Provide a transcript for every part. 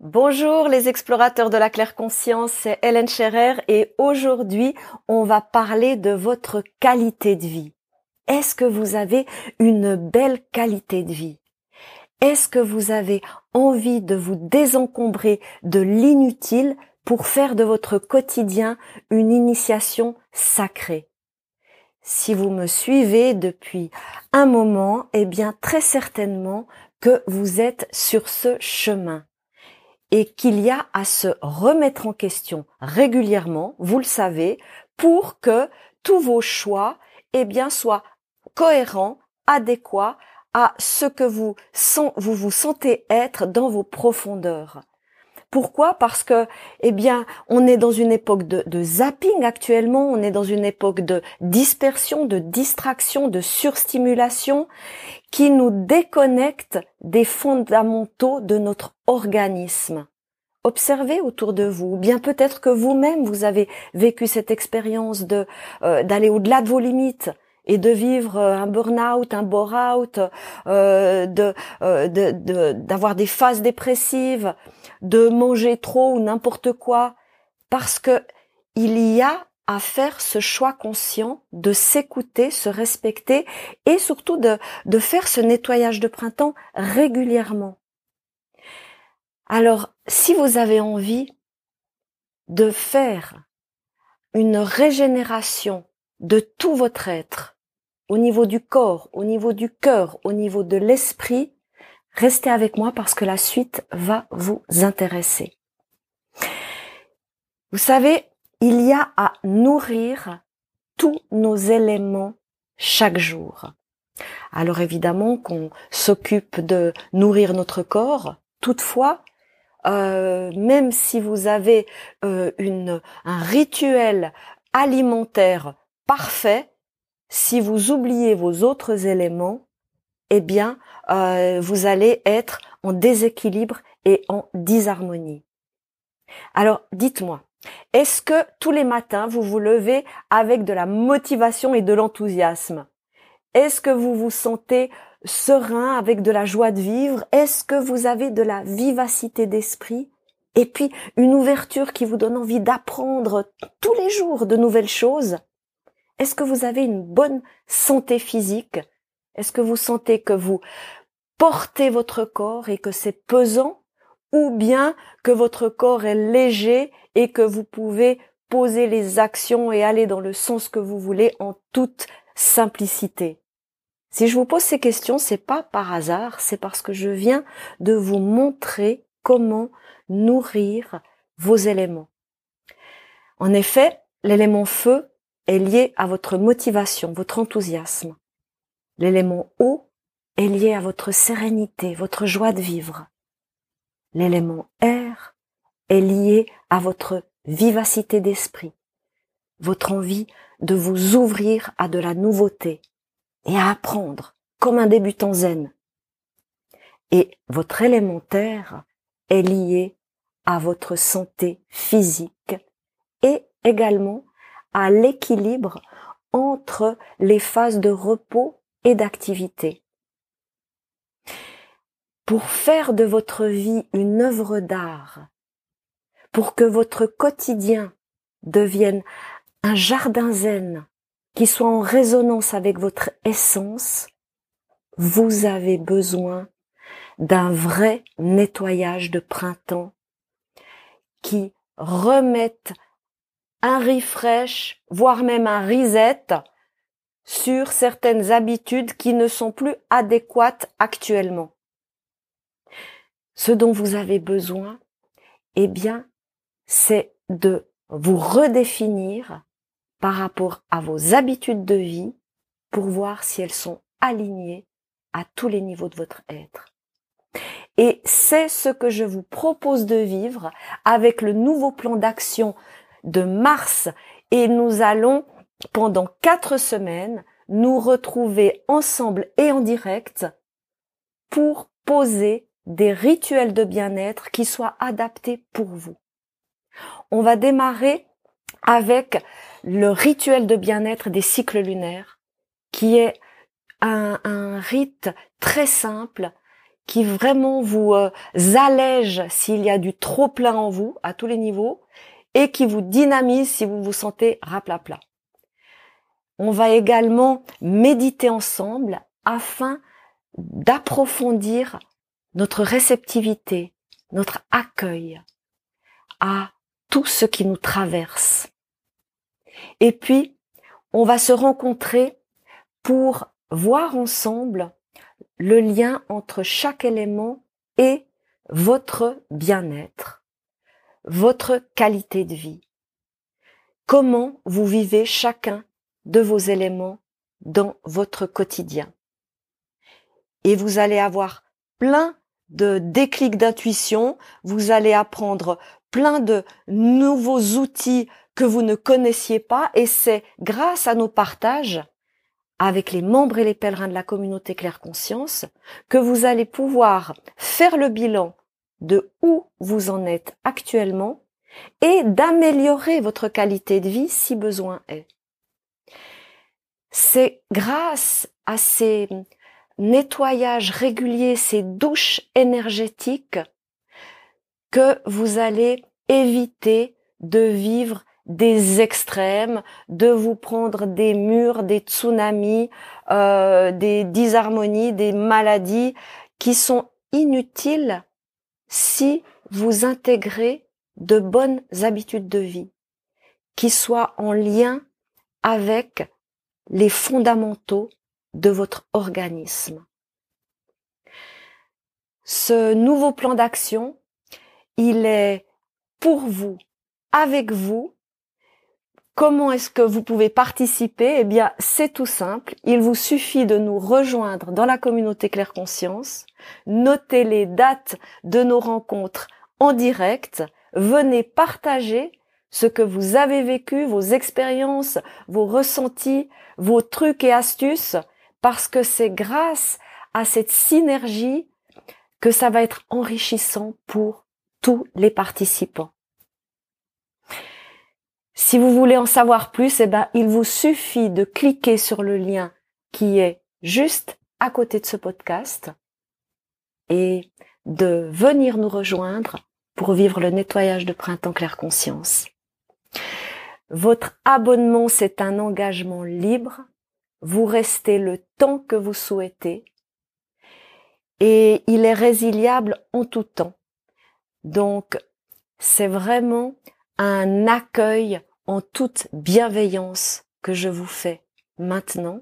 Bonjour les explorateurs de la claire conscience, c'est Hélène Scherer et aujourd'hui on va parler de votre qualité de vie. Est-ce que vous avez une belle qualité de vie? Est-ce que vous avez envie de vous désencombrer de l'inutile pour faire de votre quotidien une initiation sacrée? Si vous me suivez depuis un moment, eh bien très certainement que vous êtes sur ce chemin et qu'il y a à se remettre en question régulièrement, vous le savez, pour que tous vos choix, eh bien, soient cohérents, adéquats à ce que vous, vous vous sentez être dans vos profondeurs. Pourquoi? Parce que, eh bien, on est dans une époque de, zapping actuellement, on est dans une époque de dispersion, de distraction, de surstimulation, qui nous déconnecte des fondamentaux de notre organisme. Observez autour de vous, bien peut-être que vous-même vous avez vécu cette expérience de euh, d'aller au-delà de vos limites et de vivre euh, un burn-out, un bore-out, euh, de d'avoir des phases dépressives, de manger trop ou n'importe quoi, parce que il y a à faire ce choix conscient de s'écouter, se respecter et surtout de, de faire ce nettoyage de printemps régulièrement. Alors, si vous avez envie de faire une régénération de tout votre être, au niveau du corps, au niveau du cœur, au niveau de l'esprit, restez avec moi parce que la suite va vous intéresser. Vous savez, il y a à nourrir tous nos éléments chaque jour. Alors évidemment qu'on s'occupe de nourrir notre corps, toutefois, euh, même si vous avez euh, une, un rituel alimentaire parfait, si vous oubliez vos autres éléments, eh bien, euh, vous allez être en déséquilibre et en disharmonie. Alors, dites-moi, est-ce que tous les matins, vous vous levez avec de la motivation et de l'enthousiasme? Est-ce que vous vous sentez serein avec de la joie de vivre? Est-ce que vous avez de la vivacité d'esprit? Et puis une ouverture qui vous donne envie d'apprendre tous les jours de nouvelles choses? Est-ce que vous avez une bonne santé physique? Est-ce que vous sentez que vous portez votre corps et que c'est pesant? Ou bien que votre corps est léger et que vous pouvez poser les actions et aller dans le sens que vous voulez en toute simplicité? Si je vous pose ces questions, c'est pas par hasard, c'est parce que je viens de vous montrer comment nourrir vos éléments. En effet, l'élément feu est lié à votre motivation, votre enthousiasme. L'élément eau est lié à votre sérénité, votre joie de vivre l'élément air est lié à votre vivacité d'esprit, votre envie de vous ouvrir à de la nouveauté et à apprendre comme un débutant zen. Et votre élément terre est lié à votre santé physique et également à l'équilibre entre les phases de repos et d'activité. Pour faire de votre vie une œuvre d'art, pour que votre quotidien devienne un jardin zen qui soit en résonance avec votre essence, vous avez besoin d'un vrai nettoyage de printemps qui remette un refresh, voire même un reset sur certaines habitudes qui ne sont plus adéquates actuellement ce dont vous avez besoin, eh bien, c'est de vous redéfinir par rapport à vos habitudes de vie pour voir si elles sont alignées à tous les niveaux de votre être. Et c'est ce que je vous propose de vivre avec le nouveau plan d'action de mars et nous allons pendant quatre semaines nous retrouver ensemble et en direct pour poser des rituels de bien-être qui soient adaptés pour vous. On va démarrer avec le rituel de bien-être des cycles lunaires, qui est un, rite très simple qui vraiment vous euh, allège s'il y a du trop plein en vous à tous les niveaux et qui vous dynamise si vous vous sentez raplapla. On va également méditer ensemble afin d'approfondir notre réceptivité, notre accueil à tout ce qui nous traverse. Et puis, on va se rencontrer pour voir ensemble le lien entre chaque élément et votre bien-être, votre qualité de vie. Comment vous vivez chacun de vos éléments dans votre quotidien. Et vous allez avoir plein de déclics d'intuition, vous allez apprendre plein de nouveaux outils que vous ne connaissiez pas et c'est grâce à nos partages avec les membres et les pèlerins de la communauté Claire Conscience que vous allez pouvoir faire le bilan de où vous en êtes actuellement et d'améliorer votre qualité de vie si besoin est. C'est grâce à ces nettoyages réguliers, ces douches énergétiques que vous allez éviter de vivre des extrêmes, de vous prendre des murs, des tsunamis, euh, des disharmonies, des maladies qui sont inutiles si vous intégrez de bonnes habitudes de vie qui soient en lien avec les fondamentaux de votre organisme. Ce nouveau plan d'action, il est pour vous, avec vous, Comment est-ce que vous pouvez participer? Eh bien, c'est tout simple. Il vous suffit de nous rejoindre dans la communauté Claire Conscience. Notez les dates de nos rencontres en direct. Venez partager ce que vous avez vécu, vos expériences, vos ressentis, vos trucs et astuces, parce que c'est grâce à cette synergie que ça va être enrichissant pour tous les participants. Si vous voulez en savoir plus, eh ben, il vous suffit de cliquer sur le lien qui est juste à côté de ce podcast et de venir nous rejoindre pour vivre le nettoyage de printemps clair conscience. Votre abonnement, c'est un engagement libre. Vous restez le temps que vous souhaitez et il est résiliable en tout temps. Donc, c'est vraiment un accueil en toute bienveillance que je vous fais maintenant.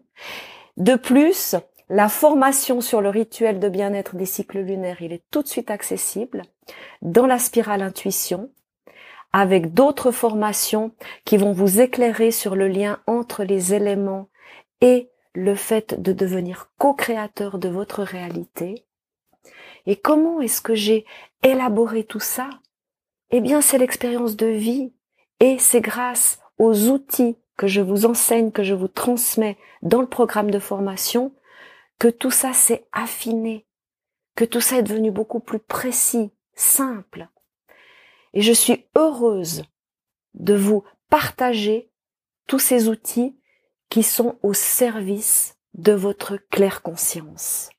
De plus, la formation sur le rituel de bien-être des cycles lunaires, il est tout de suite accessible dans la spirale intuition avec d'autres formations qui vont vous éclairer sur le lien entre les éléments et le fait de devenir co-créateur de votre réalité. Et comment est-ce que j'ai élaboré tout ça? Eh bien, c'est l'expérience de vie et c'est grâce aux outils que je vous enseigne, que je vous transmets dans le programme de formation, que tout ça s'est affiné, que tout ça est devenu beaucoup plus précis, simple. Et je suis heureuse de vous partager tous ces outils qui sont au service de votre claire conscience.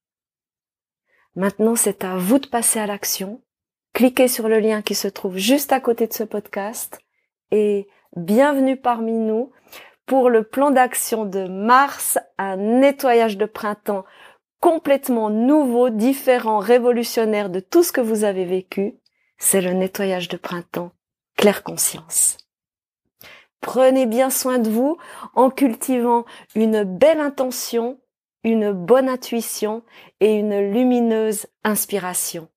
Maintenant, c'est à vous de passer à l'action cliquez sur le lien qui se trouve juste à côté de ce podcast et bienvenue parmi nous pour le plan d'action de mars, un nettoyage de printemps complètement nouveau, différent, révolutionnaire de tout ce que vous avez vécu. C'est le nettoyage de printemps claire conscience. Prenez bien soin de vous en cultivant une belle intention, une bonne intuition et une lumineuse inspiration.